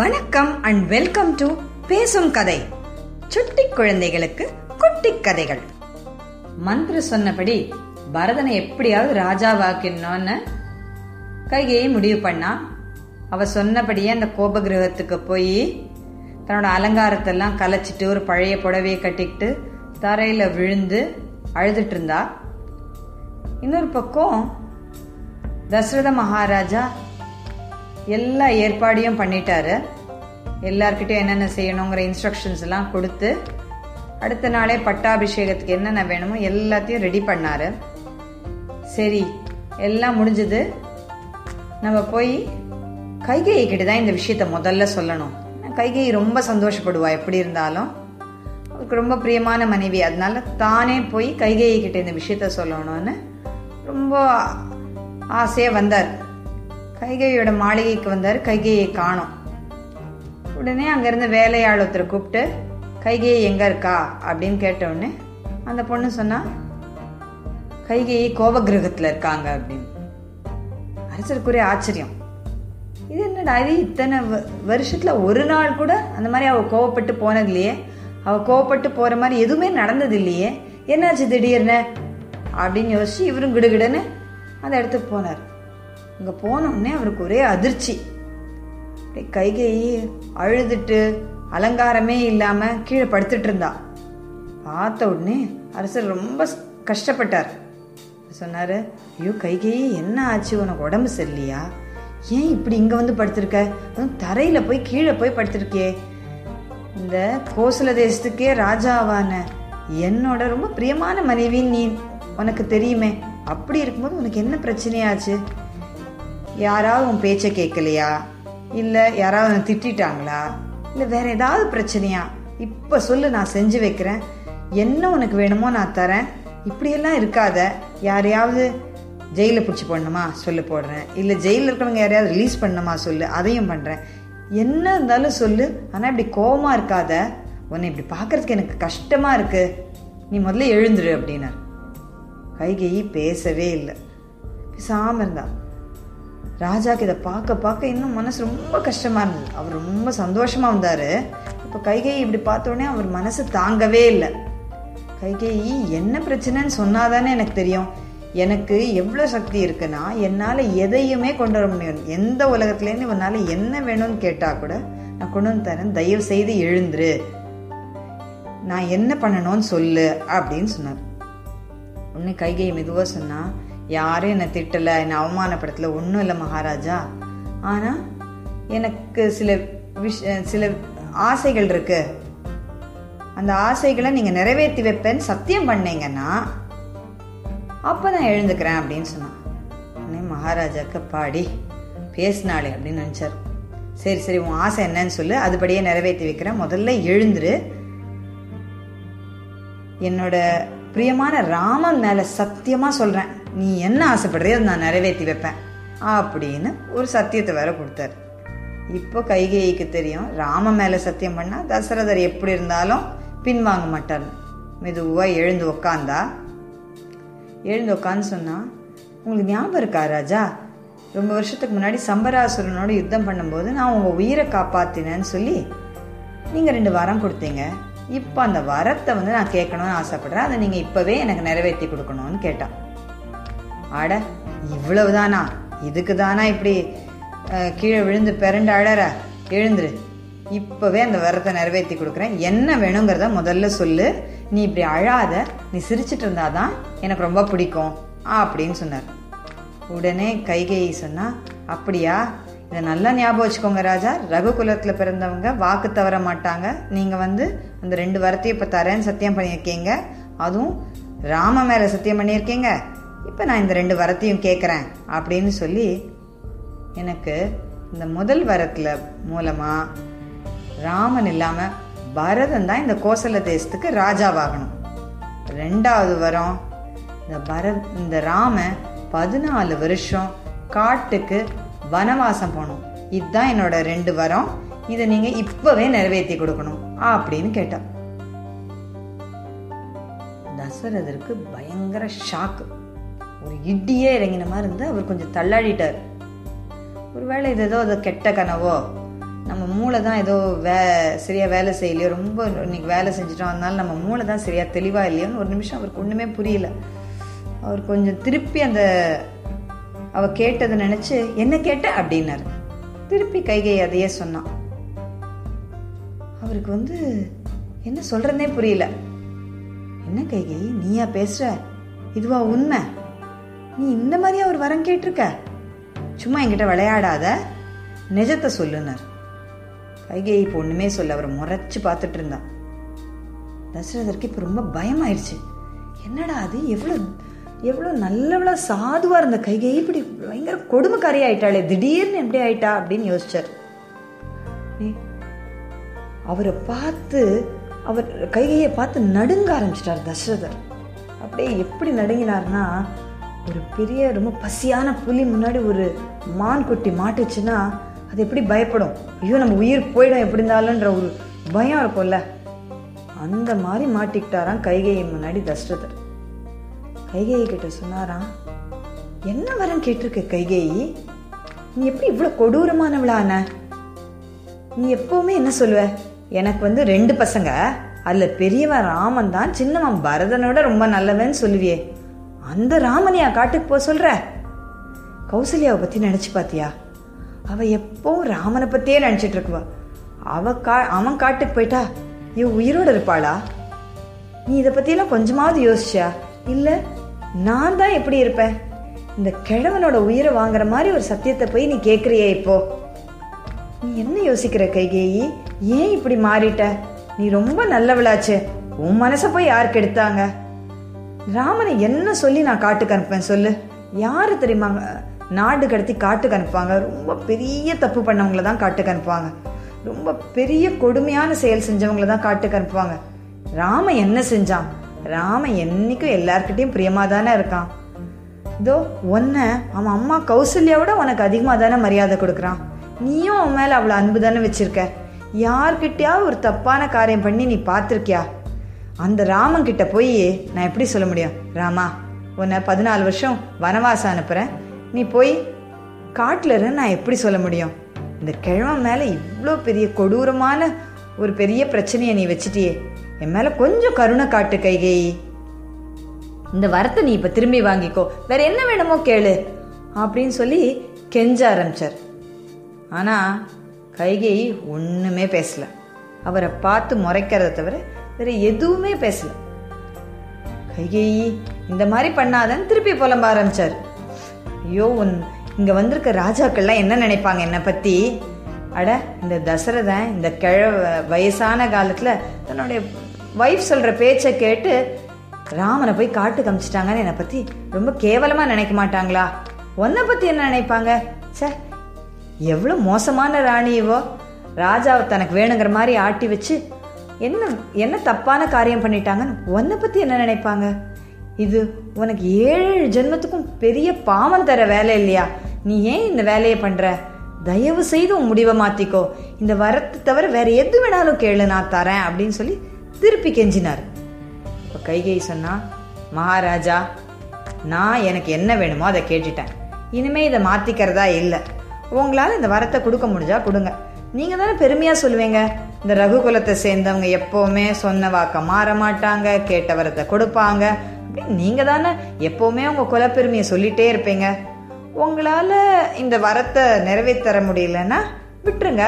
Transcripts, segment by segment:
வணக்கம் and welcome to பேசும் கதை. சுட்டி குழந்தைகளுக்கு குட்டி கதைகள். மந்திர சொன்னபடி பரதனை எப்படியாவது ராஜாவாக்கணும்னு கையை முடிவு பண்ணா. அவ சொன்னபடியே அந்த கோப கிரகத்துக்கு போய் தன்னோட அலங்காரத்தெல்லாம் கலைச்சிட்டு ஒரு பழைய புடவையை கட்டிக்கிட்டு தரையில விழுந்து அழுதுட்டு இருந்தா. இன்னொரு பக்கம் தசரத மகாராஜா எல்லா ஏற்பாடையும் பண்ணிட்டாரு. எல்லார்கிட்டையும் என்னென்ன செய்யணுங்கிற இன்ஸ்ட்ரக்ஷன்ஸ் எல்லாம் கொடுத்து அடுத்த நாளே பட்டாபிஷேகத்துக்கு என்னென்ன வேணுமோ எல்லாத்தையும் ரெடி பண்ணாரு. சரி எல்லாம் முடிஞ்சது. நம்ம போய் கைகையை கிட்ட தான் இந்த விஷயத்த முதல்ல சொல்லணும். கைகை ரொம்ப சந்தோஷப்படுவா எப்படி இருந்தாலும். அவருக்கு ரொம்ப பிரியமான மனைவி. அதனால தானே போய் கைகையை கிட்ட இந்த விஷயத்த சொல்லணும்னு ரொம்ப ஆசையாக வந்தார். கைகையோட மாளிகைக்கு வந்தார். கைகையை காணோம். உடனே அங்கேருந்து வேலையாள் ஒருத்தரை கூப்பிட்டு கைகையை எங்கே இருக்கா? அப்படின்னு கேட்ட உடனே அந்த பொண்ணு சொன்னா கைகையை கோபகிரகத்தில் இருக்காங்க அப்படின்னு. அரசருக்குரிய ஆச்சரியம். இது என்னடா இது இத்தனை வ- ஒரு நாள் கூட அந்த மாதிரி அவள் கோவப்பட்டு போனது இல்லையே அவள் கோவப்பட்டு போகிற மாதிரி எதுவுமே நடந்தது இல்லையே என்னாச்சு திடீர்னு? அப்படின்னு யோசிச்சு இவரும் கிடுகிடுன்னு அந்த இடத்துக்கு போனார். அங்கே போன உடனே அவருக்கு ஒரே அதிர்ச்சி. கைகை அழுதுட்டு அலங்காரமே இல்லாமல் கீழே படுத்துட்டு இருந்தா. பார்த்த உடனே அரசர் ரொம்ப கஷ்டப்பட்டார். சொன்னார் ஐயோ கைகை என்ன ஆச்சு? உனக்கு உடம்பு சரியில்லையா? ஏன் இப்படி இங்கே வந்து படுத்திருக்க? அதுவும் போய் கீழே போய் படுத்திருக்கே இந்த கோசல தேசத்துக்கே ராஜாவான என்னோட ரொம்ப பிரியமான மனைவி நீ உனக்கு தெரியுமே. அப்படி இருக்கும்போது உனக்கு என்ன பிரச்சனையாச்சு? யாராவது உன் பேச்சை கேட்கலையா? இல்லை யாராவது உன்னை திட்டிட்டாங்களா? இல்லை வேற ஏதாவது பிரச்சனையா? இப்போ சொல்லு நான் செஞ்சு வைக்கிறேன். என்ன உனக்கு வேணுமோ நான் தரேன். இப்படியெல்லாம் இருக்காத. யாரையாவது ஜெயிலில் பிடிச்சி போடணுமா? சொல்லு போடுறேன். இல்லை ஜெயிலில் இருக்கிறவங்க யாரையாவது ரிலீஸ் பண்ணணுமா? சொல்லு. அதையும் பண்ணுறேன் என்ன இருந்தாலும் சொல்லு. ஆனால் இப்படி கோபமாக இருக்காத. உன்னை இப்படி பார்க்கறதுக்கு எனக்கு கஷ்டமாக இருக்குது நீ முதல்ல எழுந்துரு அப்படின்னார். கைகேயி பேசவே இல்லை. பேசாமல் இருந்தான் ராஜாக்கு இதை பார்க்க பார்க்க இன்னும் மனசு ரொம்ப கஷ்டமாக இருந்தது. அவர் ரொம்ப சந்தோஷமாக வந்தார். இப்போ கைகை இப்படி பார்த்தோன்னே அவர் மனசு தாங்கவே இல்லை. கைகை என்ன பிரச்சனைன்னு சொன்னாதானே எனக்கு தெரியும். எனக்கு எவ்வளோ சக்தி இருக்குன்னா என்னால் எதையுமே கொண்டு வர முடியும். எந்த உலகத்துலேருந்து உன்னால் என்ன வேணும்னு கேட்டால் கூட நான் கொண்டு வந்து தரேன். தயவு செய்து எழுந்துரு. நான் என்ன பண்ணணும்னு சொல்லு அப்படின்னு சொன்னார். உடனே கைகை மெதுவாக சொன்னால் யாரும் என்னை திட்டலை என்னை அவமானப்படுத்தல ஒன்றும் இல்லை மகாராஜா. ஆனால் எனக்கு சில விஷ சில ஆசைகள் இருக்கு. அந்த ஆசைகளை நீங்கள் நிறைவேற்றி வைப்பேன்னு சத்தியம் பண்ணீங்கன்னா அப்போ நான் எழுந்துக்கிறேன் அப்படின்னு சொன்னான். உடனே மகாராஜாக்கு பாடி பேசினாளே அப்படின்னு நினச்சார். சரி சரி உன் ஆசை என்னன்னு சொல்லு அதுபடியே நிறைவேற்றி வைக்கிறேன். முதல்ல எழுந்துரு. என்னோட பிரியமான ராமன் மேல சத்தியமா சொல்றேன். நீ என்ன ஆசைப்படுறியோ அதை நான் நிறைவேற்றி வைப்பேன் அப்படின்னு ஒரு சத்தியத்தை வேற கொடுத்தாரு. இப்போ கைகேயிக்கு தெரியும் ராம மேலே சத்தியம் பண்ணால் தசரதர் எப்படி இருந்தாலும் பின்வாங்க மாட்டார். மெதுவாக எழுந்து உக்காந்தா. எழுந்து உட்காந்து சொன்னால் உங்களுக்கு ஞாபகம் இருக்கா ராஜா? ரொம்ப வருஷத்துக்கு முன்னாடி சம்பராசுரனோட யுத்தம் பண்ணும்போது நான் உங்கள் உயிரை காப்பாத்தினேன்னு சொல்லி நீங்கள் ரெண்டு வரம் கொடுத்தீங்க. இப்போ அந்த வரத்தை வந்து நான் கேட்கணும்னு ஆசைப்படுறேன். அதை நீங்கள் இப்போவே எனக்கு நிறைவேற்றி கொடுக்கணும்னு கேட்டான். அட இவ்வளவுதானா? இதுக்கு தானா இப்படி கீழே விழுந்து பிறண்டு அழற? எழுந்துரு. இப்போவே அந்த வரத்தை நிறைவேற்றி கொடுக்குறேன். என்ன வேணுங்கிறத முதல்ல சொல்லு. நீ இப்படி அழாத. நீ சிரிச்சிட்டு இருந்தாதான் எனக்கு ரொம்ப பிடிக்கும் அப்படின்னு சொன்னார். உடனே கைகையை சொன்னா அப்படியா? இதை நல்லா ஞாபகம் வச்சுக்கோங்க ராஜா. ரகுகுலத்தில் பிறந்தவங்க வாக்கு தவற மாட்டாங்க. நீங்கள் வந்து அந்த ரெண்டு வரத்தையும் இப்போ தரேன்னு சத்தியம் பண்ணியிருக்கீங்க. அதுவும் ராம மேலே சத்தியம் பண்ணியிருக்கீங்க. இப்போ நான் இந்த ரெண்டு வரத்தையும் கேட்குறேன் அப்படின்னு சொல்லி எனக்கு இந்த முதல் வரத்தில் மூலமாக ராமன் இல்லாமல் பரதன் தான் இந்த கோசல தேசத்துக்கு ராஜாவாகணும். ரெண்டாவது வரம் இந்த பரத் இந்த ராம பதினாலு வருஷம் காட்டுக்கு வனவாசம் போகணும். இதுதான் என்னோட ரெண்டு வரம். இதை நீங்கள் இப்போவே நிறைவேற்றி கொடுக்கணும் அப்படின்னு கேட்டான் தசரதருக்கு பயங்கர ஷாக்கு ஒரு இடியே இறங்கின மாதிரி இருந்து அவர் கொஞ்சம் தள்ளாடிட்டார். ஒருவேளை இது ஏதோ அது கெட்ட கனவோ நம்ம மூளை தான் ஏதோ வே சரியாக வேலை செய்யலையோ ரொம்ப இன்னைக்கு வேலை செஞ்சிட்டோம் அதனால நம்ம மூளை தான் சரியாக தெளிவாக இல்லையோன்னு ஒரு நிமிஷம் அவருக்கு ஒன்றுமே புரியல. அவர் கொஞ்சம் திருப்பி அந்த அவ கேட்டதை நினச்சி என்ன கேட்ட? அப்படின்னாரு. திருப்பி கைகை அதையே சொன்னான். அவருக்கு வந்து என்ன சொல்கிறதே புரியல. என்ன கைகை? நீயா பேசுற? இதுவா உண்மை? நீ இந்த மாதிரியா ஒரு வரம் கேட்டிருக்க? சும்மா என்கிட்ட விளையாடாத. நிஜத்தை சொல்லுனர் கைகை இப்போ ஒன்றுமே சொல்ல அவரை முறைச்சு பார்த்துட்டு இருந்தான் தசரதருக்கு இப்போ ரொம்ப பயமாயிருச்சு. என்னடா அது? எவ்வளோ எவ்வளோ நல்லவளா சாதுவாக இருந்த கைகை இப்படி பயங்கர கொடுமைக்காரி ஆயிட்டாளே. திடீர்னு எப்படி ஆயிட்டா அப்படின்னு யோசிச்சார். அவரை பார்த்து அவர் கைகையை பார்த்து நடுங்க ஆரம்பிச்சிட்டார் தசரதர். அப்படியே எப்படி நடுங்கினார்னா ஒரு பெரிய ரொம்ப பசியான புலி முன்னாடி ஒரு மான் குட்டி மாட்டுச்சுன்னா அது எப்படி பயப்படும்? ஐயோ நம்ம உயிர் போயிடும் எப்படி இருந்தாலும்ன்ற ஒரு பயம் இருக்கும்ல. அந்த மாதிரி மாட்டிக்கிட்டாராம் கைகையை முன்னாடி தசரதர். கைகையை கிட்ட சொன்னாராம் என்ன வரம் கேட்டிருக்க கைகேயி? நீ எப்படி இவ்வளோ கொடூரமானவளான? நீ எப்பவுமே என்ன சொல்லுவ? எனக்கு வந்து ரெண்டு பசங்க. அதுல பெரியவன் ராமன் தான் சின்னவன் பரதனோட ரொம்ப நல்லவன் சொல்லுவியே. அந்த ராமனையா காட்டுக்கு போக சொல்ற. கௌசல்யாவை பத்தி நினைச்சு பாத்தியா? அவ எப்போவும் ராமனை பத்தியே நினைச்சிட்டு இருக்குவா. அவ கா அவன் காட்டுக்கு போயிட்டா இவ உயிரோட இருப்பாளா? நீ இதை பத்தியெல்லாம் கொஞ்சமாவது யோசிச்சியா? இல்ல நான் தான் எப்படி இருப்பேன்? இந்த கிழவனோட உயிரை வாங்குற மாதிரி ஒரு சத்தியத்தை போய் நீ கேக்குறியே இப்போ? நீ என்ன யோசிக்கிற கைகேயி? ஏன் இப்படி மாறிட்ட? நீ ரொம்ப நல்லவளாச்சு. உன் மனச போய் யாருக்கு எடுத்தாங்க ராமனை என்ன சொல்லி நான் காட்டுக்கு அனுப்புவேன் சொல்லு? யாரு தெரியுமாங்க? நாடு கடத்தி காட்டுக்கு அனுப்புவாங்க. ரொம்ப பெரிய தப்பு பண்ணவங்கள தான் காட்டுக்கு அனுப்புவாங்க. ரொம்ப பெரிய கொடுமையான செயல் செஞ்சவங்கள தான் காட்டுக்கு அனுப்புவாங்க. ராம என்ன செஞ்சான்? ராம என்னைக்கும் எல்லார்கிட்டையும் பிரியமா தானே இருக்கான். இதோ ஒன்ன அவன் அம்மா கௌசல்யாவோட உனக்கு அதிகமாக தானே மரியாதை கொடுக்குறான். நீயும் அவன் மேலே அவ்வளோ அன்பு தானே வச்சிருக்க. யார்கிட்டயாவது ஒரு தப்பான காரியம் பண்ணி நீ பார்த்துருக்கியா? அந்த ராமன் கிட்ட போய் நான் எப்படி சொல்ல முடியும்? ராமா உன்னை பதினாலு வருஷம் வனவாசம் அனுப்புகிறேன் நீ போய் காட்டில் இருந்து நான் எப்படி சொல்ல முடியும்? இந்த கிழமை மேலே இவ்வளோ பெரிய கொடூரமான ஒரு பெரிய பிரச்சனையை நீ வச்சிட்டியே. என் மேலே கொஞ்சம் கருணை காட்டு கைகை இந்த வரத்தை நீ இப்போ திரும்பி வாங்கிக்கோ. வேற என்ன வேணுமோ கேளு அப்படின்னு சொல்லி கெஞ்ச ஆரம்பிச்சார். ஆனால் கைகை ஒன்றுமே பேசலை. அவரை பார்த்து முறைக்கிறத தவிர வேற எதுவுமே பேசல. கைகேயி இந்த மாதிரி பண்ணாதன்னு திருப்பி புலம்ப ஆரம்பிச்சார். ஐயோ உன் இங்க வந்திருக்க ராஜாக்கள்லாம் என்ன நினைப்பாங்க என்னை பத்தி? அட இந்த தசரதன் இந்த கிழவ வயசான காலத்துல தன்னுடைய வைஃப் சொல்ற பேச்சை கேட்டு ராமனை போய் காட்டு காமிச்சிட்டாங்கன்னு என்னை பத்தி ரொம்ப கேவலமா நினைக்க மாட்டாங்களா? உன்னை பத்தி என்ன நினைப்பாங்க? சே எவ்வளவு மோசமான ராணி இவோ. ராஜாவை தனக்கு வேணுங்கிற மாதிரி ஆட்டி வச்சு என்ன என்ன தப்பான காரியம் பண்ணிட்டாங்கன்னு உன்னை பற்றி என்ன நினைப்பாங்க? இது உனக்கு ஏழு ஜென்மத்துக்கும் பெரிய பாவம் தர வேலை இல்லையா? நீ ஏன் இந்த வேலையை பண்ற? தயவு செய்து உன் முடிவை மாத்திக்கோ. இந்த வரத்தை தவிர வேற எது வேணாலும் கேளு நான் தரேன் அப்படின்னு சொல்லி திருப்பி கெஞ்சினார். இப்போ கைகை சொன்னா மகாராஜா நான் எனக்கு என்ன வேணுமோ அதை கேட்டுட்டேன். இனிமே இதை மாத்திக்கிறதா இல்லை. உங்களால் இந்த வரத்தை கொடுக்க முடிஞ்சா கொடுங்க. நீங்க தானே பெருமையா சொல்லுவீங்க? இந்த ரகுகுலத்தை சேர்ந்தவங்க எப்பவுமே சொன்ன வாக்க மாற மாட்டாங்க கேட்ட வரத்தை கொடுப்பாங்க. நீங்கள் நீங்க தானே எப்பவுமே உங்க குலப்பெருமையை சொல்லிட்டே இருப்பீங்க. உங்களால இந்த வரத்தை நிறைவேற்ற முடியலன்னா விட்டுருங்க.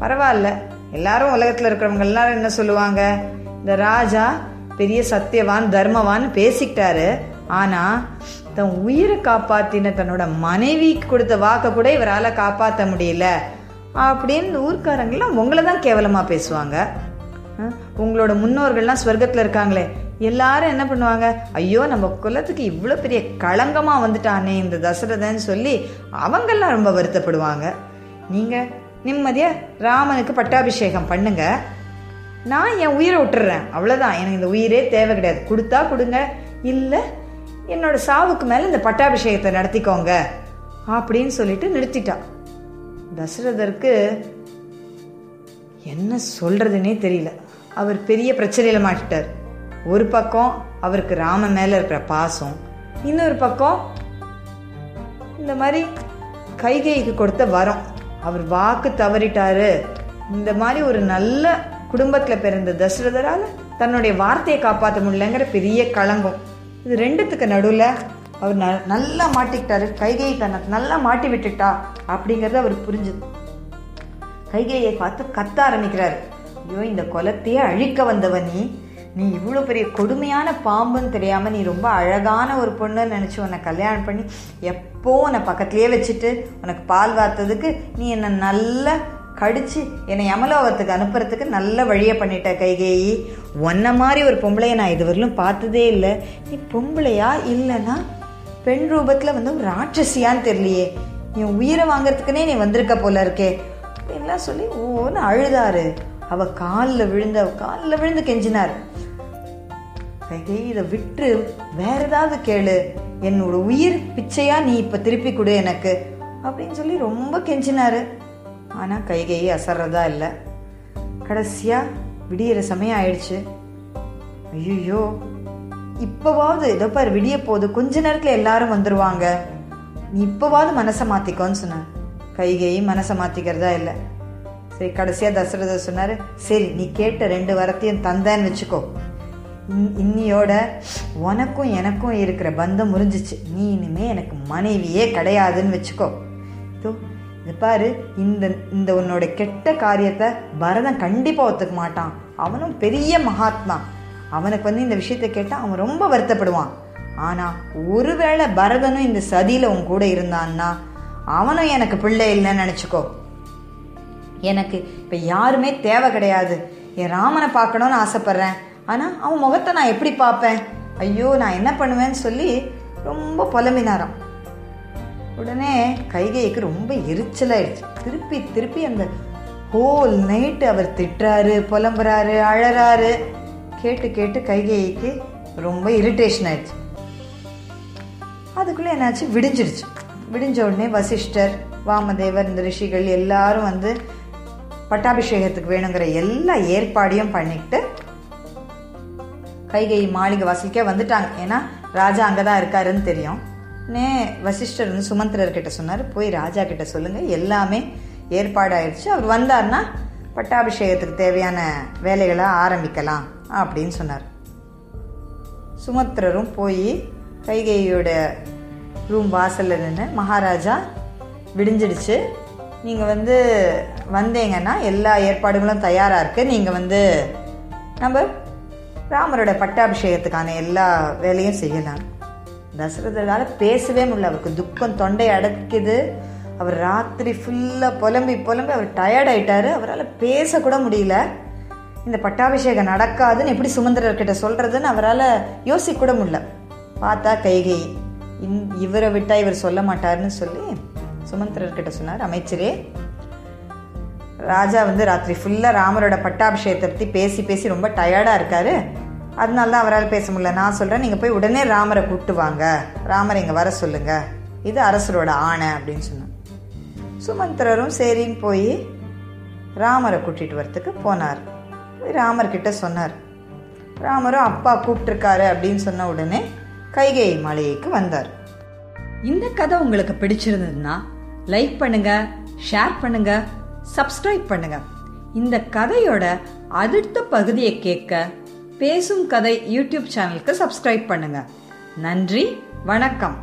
பரவாயில்ல. எல்லாரும் உலகத்துல இருக்கிறவங்க எல்லாரும் என்ன சொல்லுவாங்க? இந்த ராஜா பெரிய சத்தியவான் தர்மவான் பேசிக்கிட்டாரு. ஆனா தன் உயிரை காப்பாத்தின தன்னோட மனைவிக்கு கொடுத்த வாக்க கூட இவரால காப்பாத்த முடியல. அப்படின்னு ஊர்க்காரங்களாம் உங்களை தான் கேவலமாக பேசுவாங்க. உங்களோட முன்னோர்கள்லாம் ஸ்வர்க்கத்தில் இருக்காங்களே எல்லாரும் என்ன பண்ணுவாங்க? ஐயோ நம்ம குலத்துக்கு இவ்வளோ பெரிய களங்கமாக வந்துட்டானே இந்த தசரதன்னு சொல்லி அவங்கெல்லாம் ரொம்ப வருத்தப்படுவாங்க. நீங்கள் நிம்மதியாக ராமனுக்கு பட்டாபிஷேகம் பண்ணுங்க. நான் என் உயிரை விட்டுறேன். அவ்வளோதான் எனக்கு இந்த உயிரே தேவை கிடையாது. கொடுத்தா கொடுங்க. இல்லை என்னோட சாவுக்கு மேலே இந்த பட்டாபிஷேகத்தை நடத்திக்கோங்க. அப்படின்னு சொல்லிட்டு நிறுத்திட்டான் தசரதருக்கு என்ன சொல்றதுனே தெரியல. அவர் பெரிய பிரச்சனையில மாட்டிட்டார். ஒரு பக்கம் அவருக்கு ராம மேல இருக்கிற பாசம் இன்னொரு பக்கம் இந்த மாதிரி கைகைக்கு கொடுத்த வரம். அவர் வாக்கு தவறிட்டாரு. இந்த மாதிரி ஒரு நல்ல குடும்பத்துல பிறந்த தசரதரால தன்னுடைய வார்த்தையை காப்பாற்ற முடியலங்கிற பெரிய களங்கம். இது ரெண்டுத்துக்கு நடுவில் அவர் ந நல்லா மாட்டிக்கிட்டாரு. கைகையை தன்னை நல்லா மாட்டி விட்டுட்டா அப்படிங்கிறத அவர் புரிஞ்சுது. கைகையை பார்த்து கத்த ஆரம்பிக்கிறார். ஐயோ இந்த குலத்தையே அழிக்க வந்தவ நீ. நீ இவ்வளோ பெரிய கொடுமையான பாம்புன்னு தெரியாமல் நீ ரொம்ப அழகான ஒரு பொண்ணுன்னு நினச்சி உன்னை கல்யாணம் பண்ணி எப்போ உன்னை பக்கத்துலேயே வச்சுட்டு உனக்கு பால் வார்த்ததுக்கு நீ என்னை நல்லா கடிச்சு என்னை யமலோகத்துக்கு அனுப்புறதுக்கு நல்ல வழியை பண்ணிட்ட கைகேயி. உன்ன மாதிரி ஒரு பொம்பளையை நான் இதுவரையிலும் பார்த்ததே இல்லை. நீ பொம்பளையா இல்லைன்னா பெண் ரூபத்தில் வந்து ராட்சசியான்னு தெரியலையே. நீ உயிரை வாங்கறதுக்குனே நீ வந்திருக்க போல இருக்கே. அப்படின்லாம் சொல்லி ஓன்னு அழுதாரு. அவ காலில் விழுந்து அவ காலில் விழுந்து கெஞ்சினார். கைகை இதை விட்டு வேற ஏதாவது கேளு. என்னோட உயிர் பிச்சையா நீ இப்போ திருப்பி கொடு எனக்கு. அப்படின்னு சொல்லி ரொம்ப கெஞ்சினாரு. ஆனால் கைகையை அசர்றதா இல்லை. கடைசியாக விடியிற சமயம் ஆயிடுச்சு. ஐயோ இப்போவாவது இதோ பார் விடிய போகுது கொஞ்ச நேரத்தில் எல்லாரும் வந்துடுவாங்க நீ இப்போவாவது மனசை மாற்றிக்கோன்னு சொன்னார் கைகையை மனசை மாற்றிக்கிறதா இல்லை. சரி கடைசியாக தசரதர் சொன்னார் சரி நீ கேட்ட ரெண்டு வரத்தையும் தந்தேன்னு வச்சுக்கோ. இன்- இன்னியோட உனக்கும் எனக்கும் இருக்கிற பந்தம் முறிஞ்சிச்சு. நீ இனிமே எனக்கு மனைவியே கிடையாதுன்னு வச்சுக்கோ. இதோ இது பாரு இந்த இந்த உன்னோட கெட்ட காரியத்தை பரதன் கண்டிப்பாக ஒத்துக்க மாட்டான். அவனும் பெரிய மகாத்மா. அவனுக்கு வந்து இந்த விஷயத்தை கேட்டால் அவன் ரொம்ப வருத்தப்படுவான். ஆனால் ஒருவேளை பரதனும் இந்த சதியில் உன் கூட இருந்தான்னா அவனும் எனக்கு பிள்ளை இல்லைன்னு நினச்சிக்கோ. எனக்கு இப்போ யாருமே தேவை கிடையாது. என் ராமனை பார்க்கணும்னு ஆசைப்பட்றேன். ஆனால் அவன் முகத்தை நான் எப்படி பார்ப்பேன்? ஐயோ நான் என்ன பண்ணுவேன்னு சொல்லி ரொம்ப புலம்பினாராம். உடனே கைகைக்கு ரொம்ப எரிச்சலாயிடுச்சு. திருப்பி திருப்பி அந்த ஹோல் நைட்டு அவர் திட்டுறாரு புலம்புறாரு அழறாரு. கேட்டு கேட்டு கைகைக்கு ரொம்ப இரிட்டேஷன் ஆயிடுச்சு. அதுக்குள்ளே என்னாச்சு? விடிஞ்சிடுச்சு விடிஞ்ச உடனே வசிஷ்டர் வாமதேவர் இந்த ரிஷிகள் எல்லாரும் வந்து பட்டாபிஷேகத்துக்கு வேணுங்கிற எல்லா ஏற்பாடையும் பண்ணிட்டு கைகை மாளிகை வாசலுக்கே வந்துட்டாங்க. ஏன்னா ராஜா அங்கே தான் இருக்காருன்னு தெரியும். நே வசிஷ்டர் வந்து சுமந்திரர் கிட்ட சொன்னார் போய் ராஜா கிட்ட சொல்லுங்க. எல்லாமே ஏற்பாடாயிடுச்சு அவர் வந்தார்னா பட்டாபிஷேகத்துக்கு தேவையான வேலைகளை ஆரம்பிக்கலாம். அப்படின்னு சொன்னார். சுமத்திரரும் போய் கைகையோட ரூம் வாசலில் நின்று மகாராஜா விடிஞ்சிடுச்சு. நீங்கள் வந்து வந்தீங்கன்னா எல்லா ஏற்பாடுகளும் தயாராக இருக்குது நீங்கள் வந்து நம்ம ராமரோட பட்டாபிஷேகத்துக்கான எல்லா வேலையும் செய்யலாம். தசரதரால பேசவே முடியல. அவருக்கு துக்கம் தொண்டை அடைக்குது. அவர் ராத்திரி ஃபுல்லாக புலம்பி புலம்பி அவர் டயர்ட் ஆயிட்டாரு. அவரால் பேசக்கூட முடியல. இந்த பட்டாபிஷேகம் நடக்காதுன்னு எப்படி சுமந்திரர்கிட்ட சொல்கிறதுன்னு அவரால் யோசிக்க கூட முடியல. பார்த்தா கைகை. இந் இவரை விட்டால் இவர் சொல்ல மாட்டார்னு சொல்லி சுமந்திரர்கிட்ட சொன்னார் அமைச்சரே ராஜா வந்து ராத்திரி ஃபுல்லாக ராமரோட பட்டாபிஷேகத்தை பற்றி பேசி பேசி ரொம்ப டயர்டாக இருக்காரு. அதனால தான் அவரால் பேச முடியல. நான் சொல்கிறேன் நீங்கள் போய் உடனே ராமரை கூப்பிட்டு வாங்க. ராமரை இங்கே வர சொல்லுங்க. இது அரசரோட ஆணை அப்படின்னு சொன்னார். சுமந்திரரும் சரின்னு போய் ராமரை கூட்டிகிட்டு வரத்துக்கு போனார். ராமர்கிட்ட சொன்னார். ராமரும் அப்பா கூப்பிட்டுருக்காரு அப்படின்னு சொன்ன உடனே கைகை மாளிகைக்கு வந்தார். இந்த கதை உங்களுக்கு பிடிச்சிருந்ததுன்னா லைக் பண்ணுங்க ஷேர் பண்ணுங்க சப்ஸ்கிரைப் பண்ணுங்க. இந்த கதையோட அடுத்த பகுதியை கேட்க பேசும் கதை யூடியூப் சேனலுக்கு சப்ஸ்கிரைப் பண்ணுங்க. நன்றி வணக்கம்.